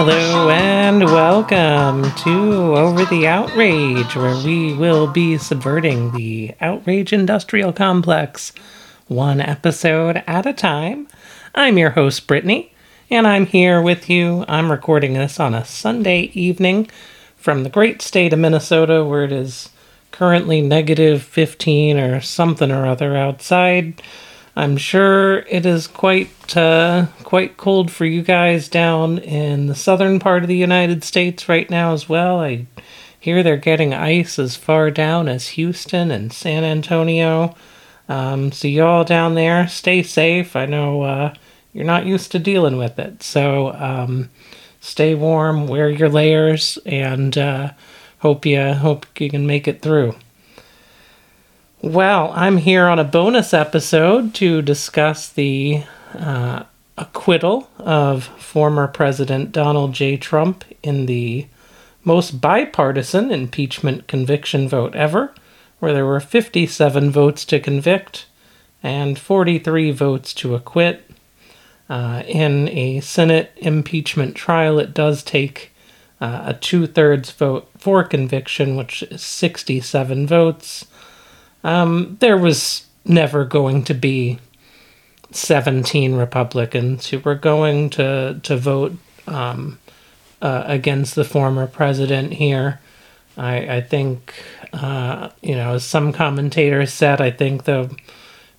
Hello and welcome to Over the Outrage, where we will be subverting the outrage industrial complex one episode at a time. I'm your host, Brittany, and I'm here with you. I'm recording this on a Sunday evening from the great state of Minnesota, where it is currently negative 15 or something or other outside. I'm sure it is quite uh, quite cold for you guys down in the southern part of the United States right now as well. I hear they're getting ice as far down as Houston and San Antonio. Um, so y'all down there, stay safe. I know uh, you're not used to dealing with it, so um, stay warm, wear your layers, and uh, hope you hope you can make it through. Well, I'm here on a bonus episode to discuss the uh, acquittal of former President Donald J. Trump in the most bipartisan impeachment conviction vote ever, where there were 57 votes to convict and 43 votes to acquit. Uh, in a Senate impeachment trial, it does take uh, a two thirds vote for conviction, which is 67 votes. Um, there was never going to be 17 Republicans who were going to, to vote um, uh, against the former president here. I, I think, uh, you know, as some commentators said, I think the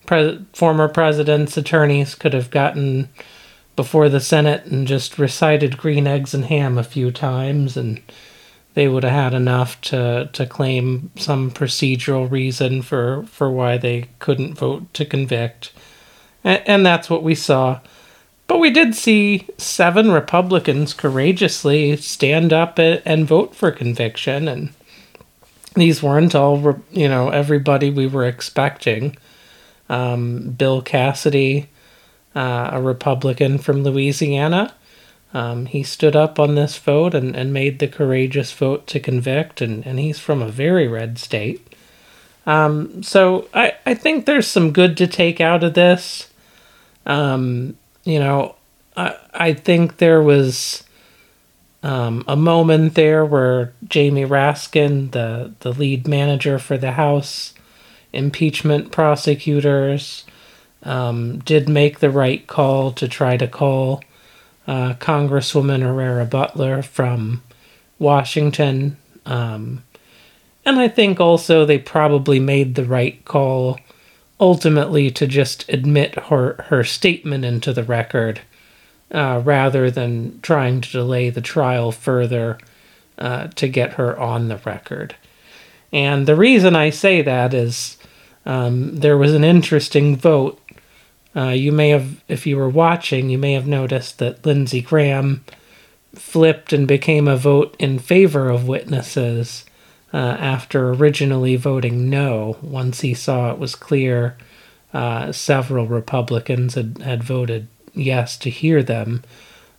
pre- former president's attorneys could have gotten before the Senate and just recited green eggs and ham a few times and they would have had enough to, to claim some procedural reason for, for why they couldn't vote to convict. And, and that's what we saw. But we did see seven Republicans courageously stand up and vote for conviction. And these weren't all, you know, everybody we were expecting. Um, Bill Cassidy, uh, a Republican from Louisiana, um, he stood up on this vote and, and made the courageous vote to convict, and, and he's from a very red state. Um, so I, I think there's some good to take out of this. Um, you know, I, I think there was um, a moment there where Jamie Raskin, the, the lead manager for the House impeachment prosecutors, um, did make the right call to try to call uh, Congresswoman Herrera Beutler from Washington. Um, and I think also they probably made the right call ultimately to just admit her, her statement into the record uh, rather than trying to delay the trial further uh, to get her on the record. And the reason I say that is um, there was an interesting vote uh, you may have, if you were watching, you may have noticed that Lindsey Graham flipped and became a vote in favor of witnesses uh, after originally voting no once he saw it was clear uh, several Republicans had, had voted yes to hear them.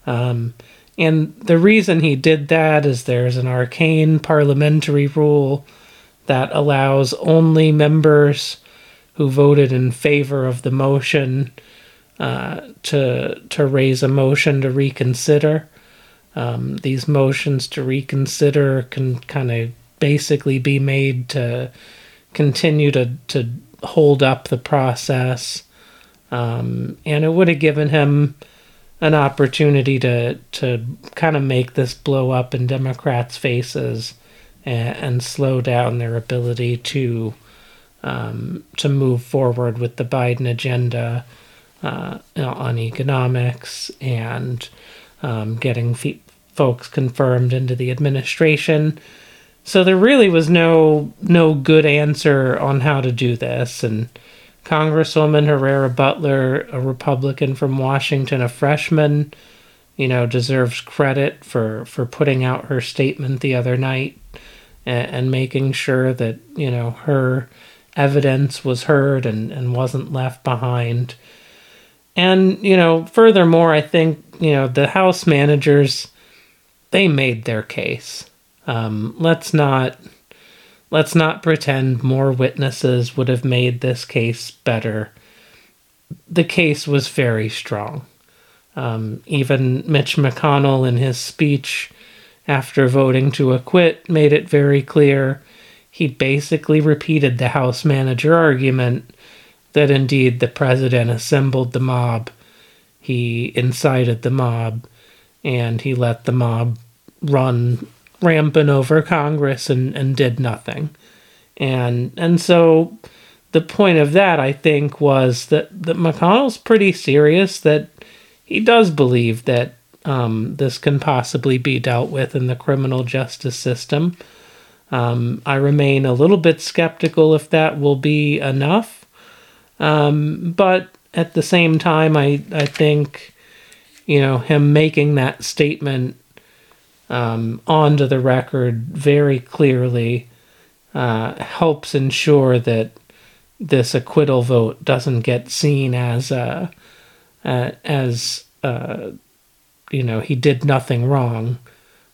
Um, and the reason he did that is there's an arcane parliamentary rule that allows only members who voted in favor of the motion uh, to to raise a motion to reconsider. Um, these motions to reconsider can kind of basically be made to continue to to hold up the process, um, and it would have given him an opportunity to to kind of make this blow up in Democrats' faces and, and slow down their ability to um, to move forward with the Biden agenda uh, on economics and um, getting fe- folks confirmed into the administration. So there really was no no good answer on how to do this, and Congresswoman Herrera Beutler, a Republican from Washington, a freshman, you know, deserves credit for for putting out her statement the other night and, and making sure that you know her evidence was heard and, and wasn't left behind. And, you know, furthermore, I think, you know, the House managers, they made their case. Um, let's not let's not pretend more witnesses would have made this case better. The case was very strong. Um, even Mitch McConnell, in his speech after voting to acquit, made it very clear he basically repeated the House manager argument that indeed the president assembled the mob, he incited the mob, and he let the mob run rampant over Congress and, and did nothing. And and so the point of that I think was that, that McConnell's pretty serious that he does believe that um, this can possibly be dealt with in the criminal justice system. Um, I remain a little bit skeptical if that will be enough. Um, but at the same time, I, I think, you know, him making that statement um, onto the record very clearly uh, helps ensure that this acquittal vote doesn't get seen as uh, uh, as uh, you know he did nothing wrong,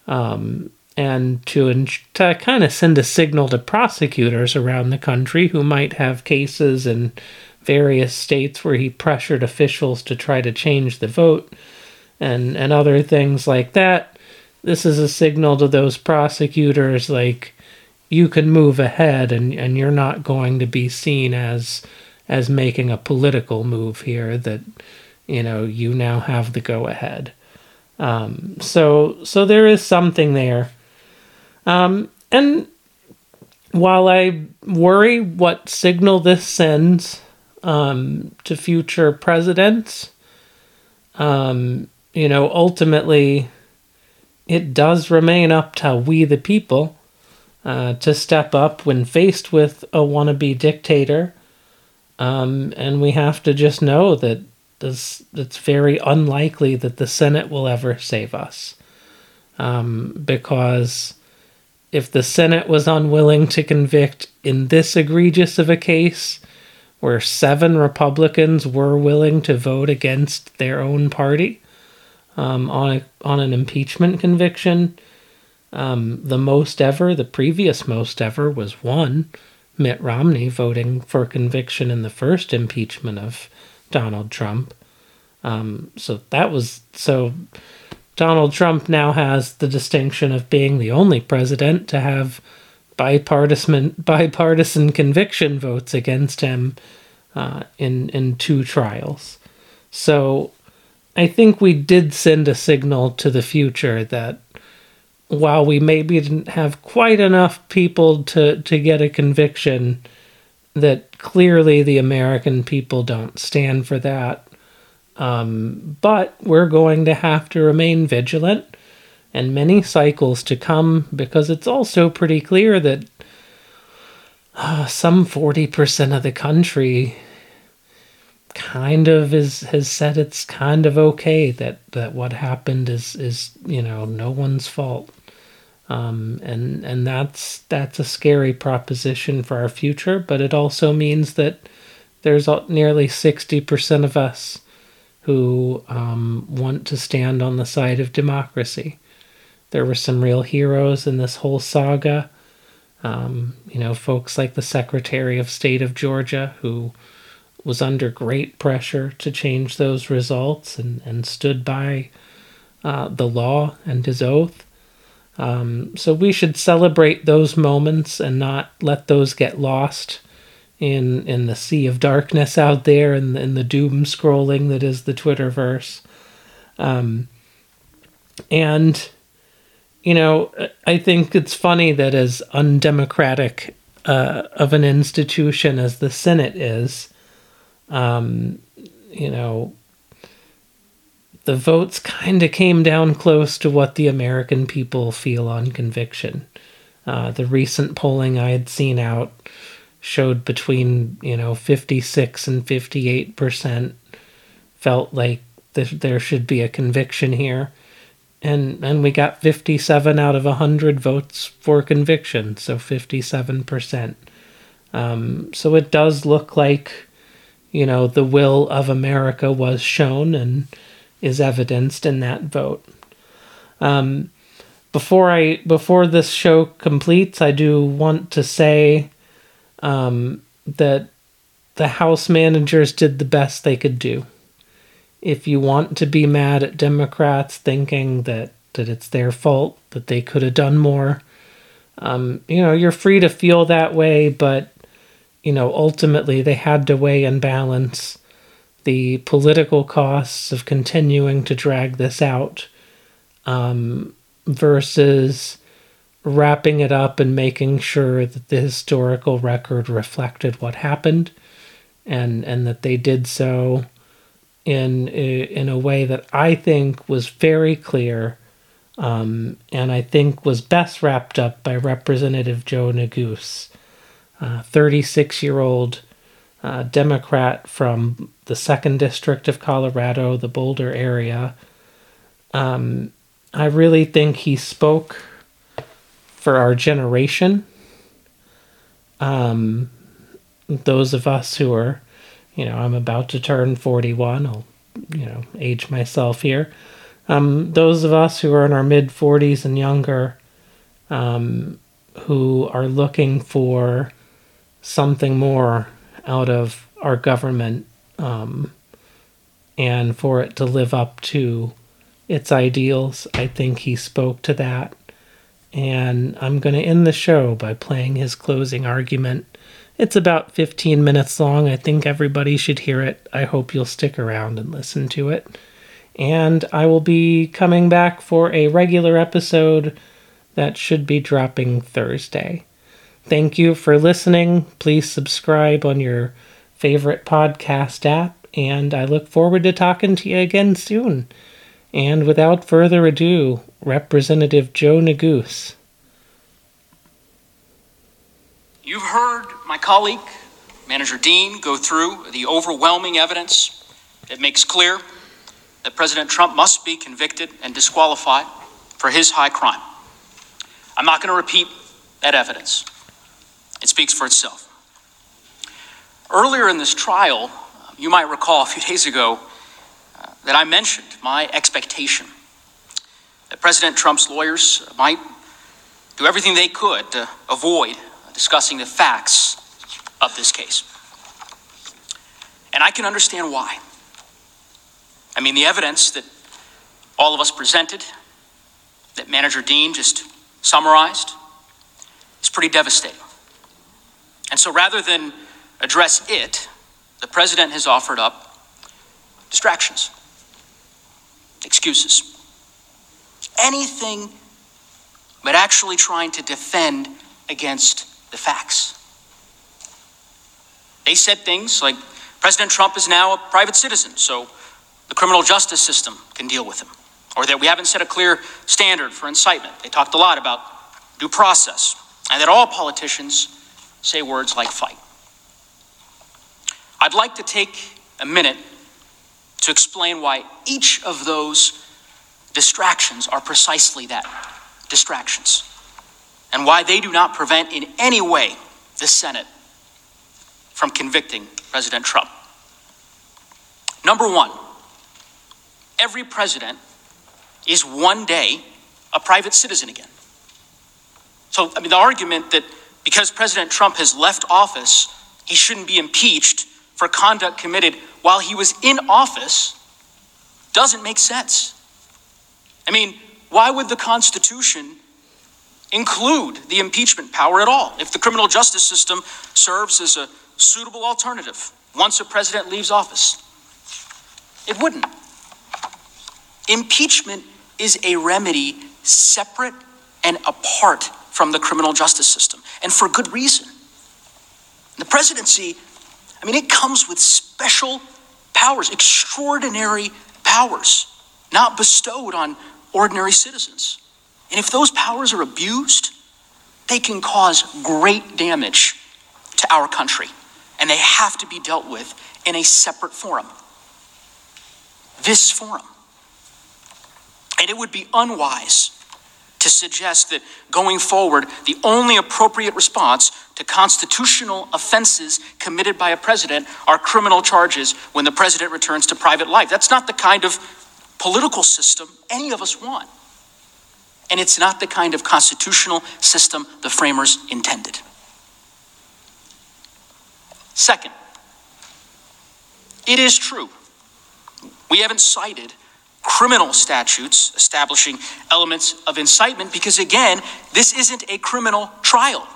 um, and to to kind of send a signal to prosecutors around the country who might have cases in various states where he pressured officials to try to change the vote, and and other things like that. This is a signal to those prosecutors like you can move ahead and, and you're not going to be seen as as making a political move here that you know you now have the go ahead. Um, so so there is something there um, and while I worry what signal this sends um, to future presidents, um, you know, ultimately it does remain up to we the people uh, to step up when faced with a wannabe dictator. Um, and we have to just know that this, it's very unlikely that the Senate will ever save us. Um, because if the Senate was unwilling to convict in this egregious of a case, where seven Republicans were willing to vote against their own party, um, on a, on an impeachment conviction. Um, the most ever, the previous most ever, was one Mitt Romney voting for conviction in the first impeachment of Donald Trump. Um, so that was so. Donald Trump now has the distinction of being the only president to have bipartisan bipartisan conviction votes against him uh, in in two trials. So I think we did send a signal to the future that while we maybe didn't have quite enough people to, to get a conviction, that clearly the American people don't stand for that. Um, but we're going to have to remain vigilant and many cycles to come because it's also pretty clear that uh, some 40% of the country kind of is has said it's kind of okay that that what happened is is you know no one's fault. Um, and and that's that's a scary proposition for our future but it also means that there's nearly 60% of us who um, want to stand on the side of democracy. There were some real heroes in this whole saga. Um, you know folks like the secretary of state of georgia who was under great pressure to change those results and, and stood by uh, the law and his oath. Um, so we should celebrate those moments and not let those get lost in in the sea of darkness out there and in, in the doom scrolling that is the Twitterverse. Um, and you know, I think it's funny that as undemocratic uh, of an institution as the Senate is, um, you know, the votes kind of came down close to what the American people feel on conviction. Uh, the recent polling I had seen out showed between you know 56 and 58 percent felt like th- there should be a conviction here and and we got 57 out of 100 votes for conviction so 57 percent um, so it does look like you know, the will of America was shown and is evidenced in that vote. Um, before I before this show completes, I do want to say um, that the House managers did the best they could do. If you want to be mad at Democrats thinking that, that it's their fault, that they could have done more, um, you know, you're free to feel that way, but, you know, ultimately they had to weigh and balance the political costs of continuing to drag this out um, versus wrapping it up and making sure that the historical record reflected what happened and and that they did so in in a way that I think was very clear um, and I think was best wrapped up by Representative Joe Neguse, 36 year old uh, Democrat from the second district of Colorado, the Boulder area. Um, I really think he spoke for our generation. Um, those of us who are, you know, I'm about to turn 41, I'll, you know, age myself here. Um, those of us who are in our mid 40s and younger, um, who are looking for something more out of our government um, and for it to live up to its ideals, I think he spoke to that and I'm going to end the show by playing his closing argument. It's about 15 minutes long. I think everybody should hear it. I hope you'll stick around and listen to it. And I will be coming back for a regular episode that should be dropping Thursday. Thank you for listening. Please subscribe on your favorite podcast app, and I look forward to talking to you again soon. And without further ado, Representative Joe Neguse. You've heard my colleague, Manager Dean, go through the overwhelming evidence that makes clear that President Trump must be convicted and disqualified for his high crime. I'm not going to repeat that evidence, it speaks for itself. Earlier in this trial, you might recall a few days ago, uh, that I mentioned my expectation President Trump's lawyers might do everything they could to avoid discussing the facts of this case. And I can understand why. I mean, the evidence that all of us presented, that Manager Dean just summarized, is pretty devastating. And so rather than address it, the president has offered up distractions excuses. Anything but actually trying to defend against the facts. They said things like President Trump is now a private citizen, so the criminal justice system can deal with him. Or that we haven't set a clear standard for incitement. They talked a lot about due process, and that all politicians say words like fight. I'd like to take a minute to explain why each of those distractions are precisely that distractions, and why they do not prevent in any way the Senate from convicting President Trump. Number one, every president is one day a private citizen again. So, I mean, the argument that because President Trump has left office, he shouldn't be impeached for conduct committed while he was in office doesn't make sense. I mean, why would the Constitution include the impeachment power at all if the criminal justice system serves as a suitable alternative once a president leaves office? It wouldn't. Impeachment is a remedy separate and apart from the criminal justice system, and for good reason. The presidency I mean, it comes with special powers, extraordinary powers, not bestowed on ordinary citizens. And if those powers are abused, they can cause great damage to our country. And they have to be dealt with in a separate forum. This forum. And it would be unwise to suggest that going forward, the only appropriate response to constitutional offenses committed by a president are criminal charges when the president returns to private life. That's not the kind of political system any of us want. And it's not the kind of constitutional system the framers intended. Second, it is true. We haven't cited criminal statutes establishing elements of incitement because, again, this isn't a criminal trial.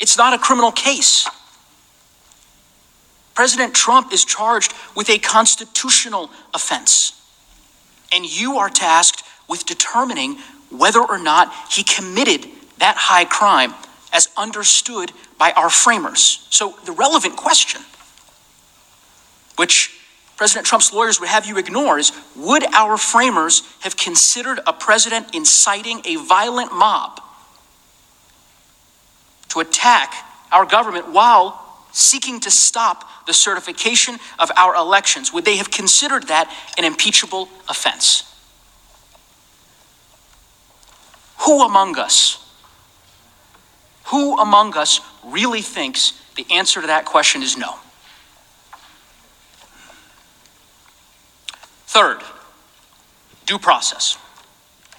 It's not a criminal case. President Trump is charged with a constitutional offense, and you are tasked with determining whether or not he committed that high crime as understood by our framers. So, the relevant question, which President Trump's lawyers would have you ignore, is would our framers have considered a president inciting a violent mob to attack our government while seeking to stop the certification of our elections? Would they have considered that an impeachable offense? Who among us, who among us really thinks the answer to that question is no? Third, due process.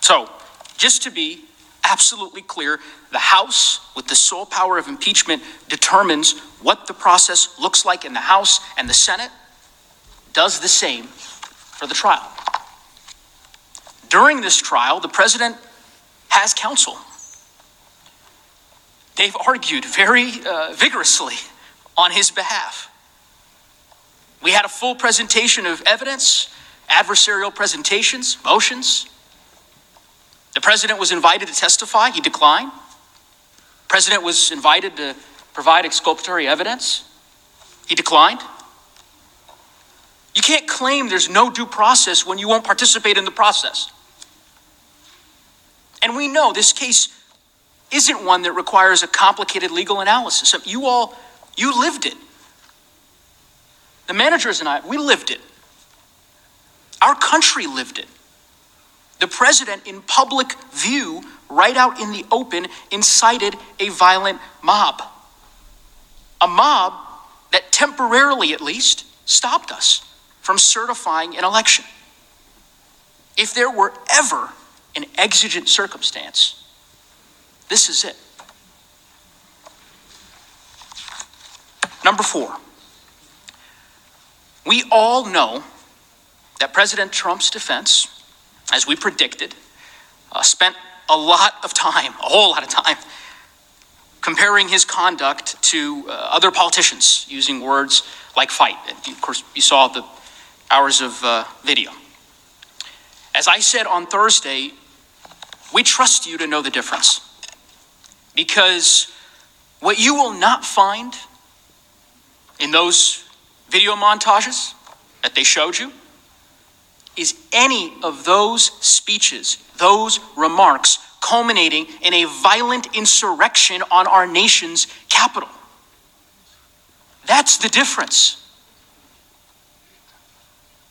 So, just to be absolutely clear, the House, with the sole power of impeachment, determines what the process looks like in the House, and the Senate does the same for the trial. During this trial, the president has counsel. They've argued very uh, vigorously on his behalf. We had a full presentation of evidence, adversarial presentations, motions. The president was invited to testify, he declined. The president was invited to provide exculpatory evidence, he declined. You can't claim there's no due process when you won't participate in the process. And we know this case isn't one that requires a complicated legal analysis. You all, you lived it. The managers and I, we lived it. Our country lived it. The president, in public view, right out in the open, incited a violent mob. A mob that temporarily, at least, stopped us from certifying an election. If there were ever an exigent circumstance, this is it. Number four, we all know that President Trump's defense, as we predicted, uh, spent a lot of time, a whole lot of time, comparing his conduct to uh, other politicians using words like fight. And of course, you saw the hours of uh, video. As I said on Thursday, we trust you to know the difference. Because what you will not find in those video montages that they showed you is any of those speeches, those remarks culminating in a violent insurrection on our nation's capital. That's the difference.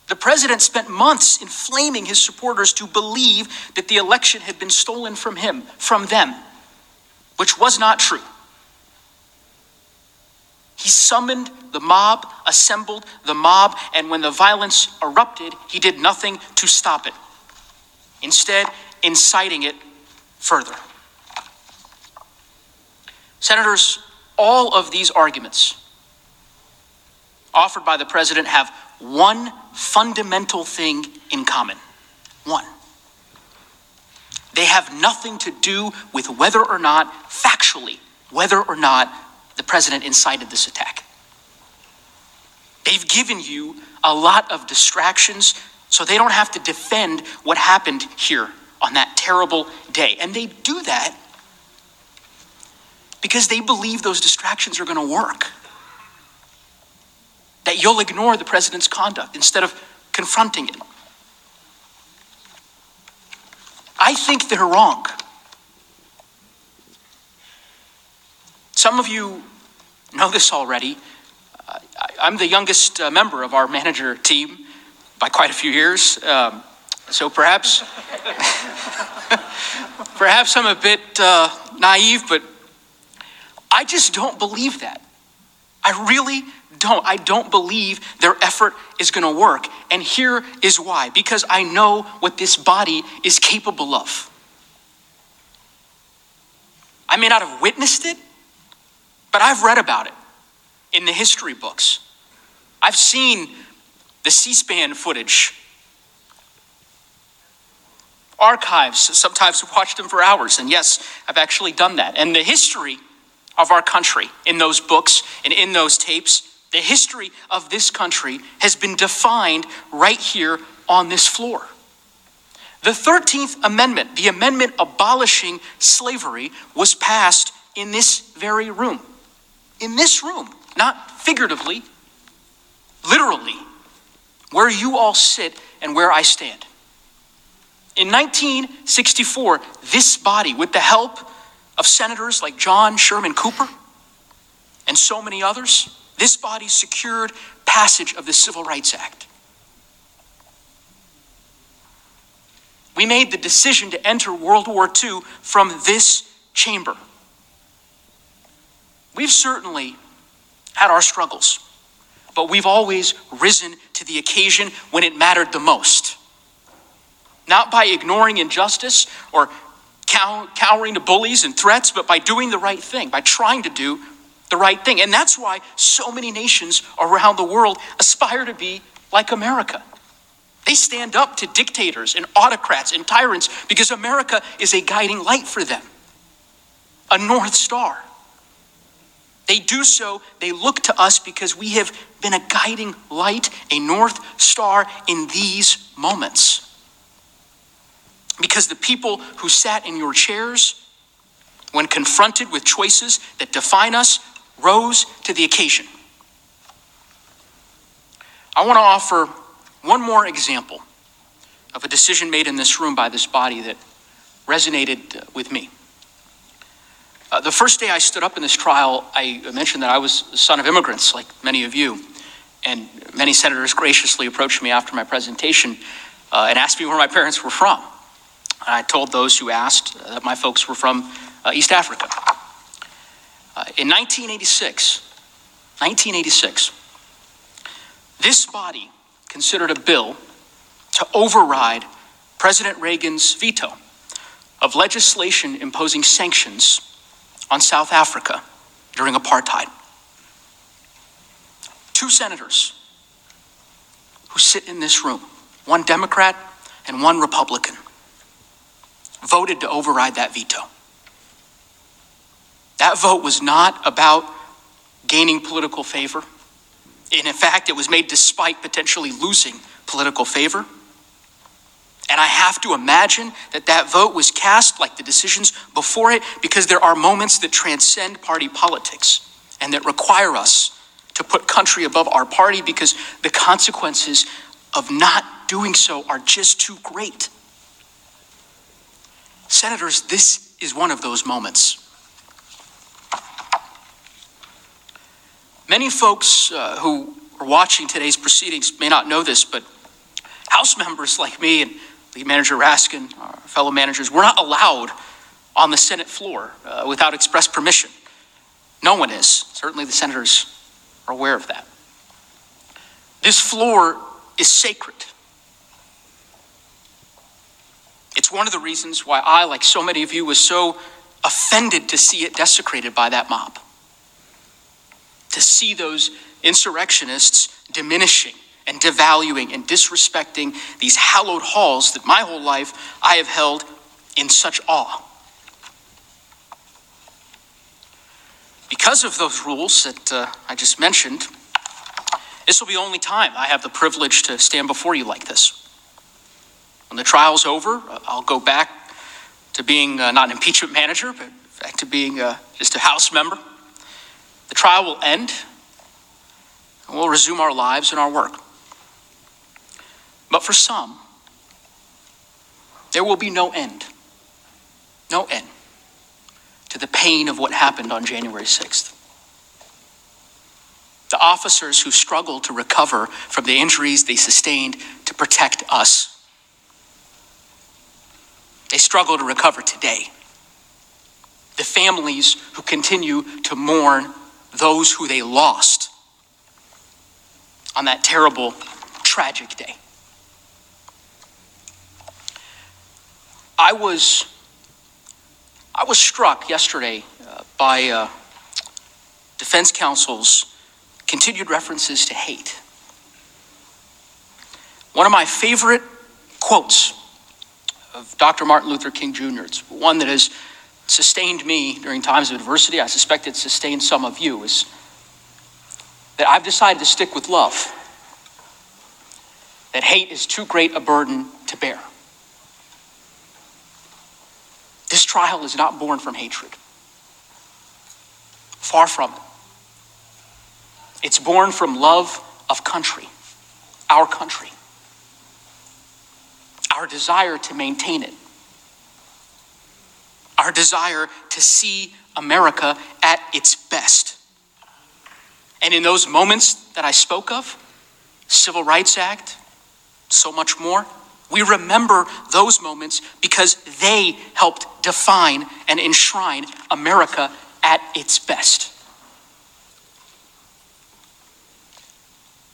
The president spent months inflaming his supporters to believe that the election had been stolen from him, from them, which was not true. He summoned the mob, assembled the mob, and when the violence erupted, he did nothing to stop it. Instead, inciting it further. Senators, all of these arguments offered by the president have one fundamental thing in common. One. They have nothing to do with whether or not, factually, whether or not president incited this attack. They've given you a lot of distractions so they don't have to defend what happened here on that terrible day. And they do that because they believe those distractions are going to work that you'll ignore the president's conduct instead of confronting it. I think they're wrong. Some of you know this already. Uh, I'm the youngest uh, member of our manager team by quite a few years. Um, so perhaps, perhaps I'm a bit uh, naive, but I just don't believe that. I really don't. I don't believe their effort is going to work. And here is why because I know what this body is capable of. I may not have witnessed it, but I've read about it in the history books. I've seen the C SPAN footage, archives. Sometimes I've watched them for hours, and yes, I've actually done that. And the history of our country in those books and in those tapes, the history of this country has been defined right here on this floor. The 13th Amendment, the amendment abolishing slavery, was passed in this very room. In this room, not figuratively, literally, where you all sit and where I stand. In 1964, this body, with the help of senators like John Sherman Cooper and so many others, this body secured passage of the Civil Rights Act. We made the decision to enter World War II from this chamber. We've certainly had our struggles, but we've always risen to the occasion when it mattered the most. Not by ignoring injustice or cow- cowering to bullies and threats, but by doing the right thing, by trying to do the right thing. And that's why so many nations around the world aspire to be like America. They stand up to dictators and autocrats and tyrants because America is a guiding light for them, a North Star. They do so, they look to us because we have been a guiding light, a North Star in these moments. Because the people who sat in your chairs, when confronted with choices that define us, rose to the occasion. I want to offer one more example of a decision made in this room by this body that resonated with me. Uh, the first day I stood up in this trial, I mentioned that I was the son of immigrants, like many of you. And many senators graciously approached me after my presentation uh, and asked me where my parents were from. And I told those who asked uh, that my folks were from uh, East Africa. Uh, in 1986, 1986, this body considered a bill to override President Reagan's veto of legislation imposing sanctions on South Africa during apartheid. Two senators who sit in this room, one Democrat and one Republican, voted to override that veto. That vote was not about gaining political favor. And in fact, it was made despite potentially losing political favor. And I have to imagine that that vote was cast like the decisions before it because there are moments that transcend party politics and that require us to put country above our party because the consequences of not doing so are just too great. Senators, this is one of those moments. Many folks uh, who are watching today's proceedings may not know this, but House members like me and Manager Raskin, our fellow managers, we're not allowed on the Senate floor uh, without express permission. No one is. Certainly the senators are aware of that. This floor is sacred. It's one of the reasons why I, like so many of you, was so offended to see it desecrated by that mob to see those insurrectionists diminishing and devaluing and disrespecting these hallowed halls that my whole life I have held in such awe. Because of those rules that uh, I just mentioned, this will be the only time I have the privilege to stand before you like this. When the trial's over, uh, I'll go back to being uh, not an impeachment manager, but back to being uh, just a House member. The trial will end, and we'll resume our lives and our work. But for some, there will be no end, no end to the pain of what happened on January 6th. The officers who struggled to recover from the injuries they sustained to protect us. They struggle to recover today. The families who continue to mourn those who they lost on that terrible, tragic day. I was, I was struck yesterday uh, by uh, defense counsel's continued references to hate. One of my favorite quotes of Dr. Martin Luther King Jr., it's one that has sustained me during times of adversity. I suspect it sustained some of you, is that I've decided to stick with love. That hate is too great a burden to bear. This trial is not born from hatred. Far from it. It's born from love of country, our country, our desire to maintain it, our desire to see America at its best. And in those moments that I spoke of, Civil Rights Act, so much more, we remember those moments because they helped define and enshrine America at its best.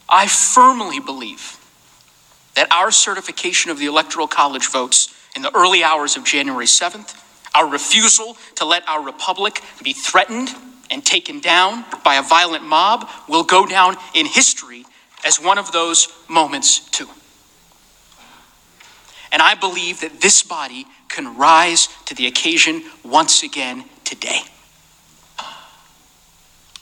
I firmly believe that our certification of the Electoral College votes in the early hours of January 7th, our refusal to let our republic be threatened and taken down by a violent mob, will go down in history as one of those moments, too. And I believe that this body can rise to the occasion once again today.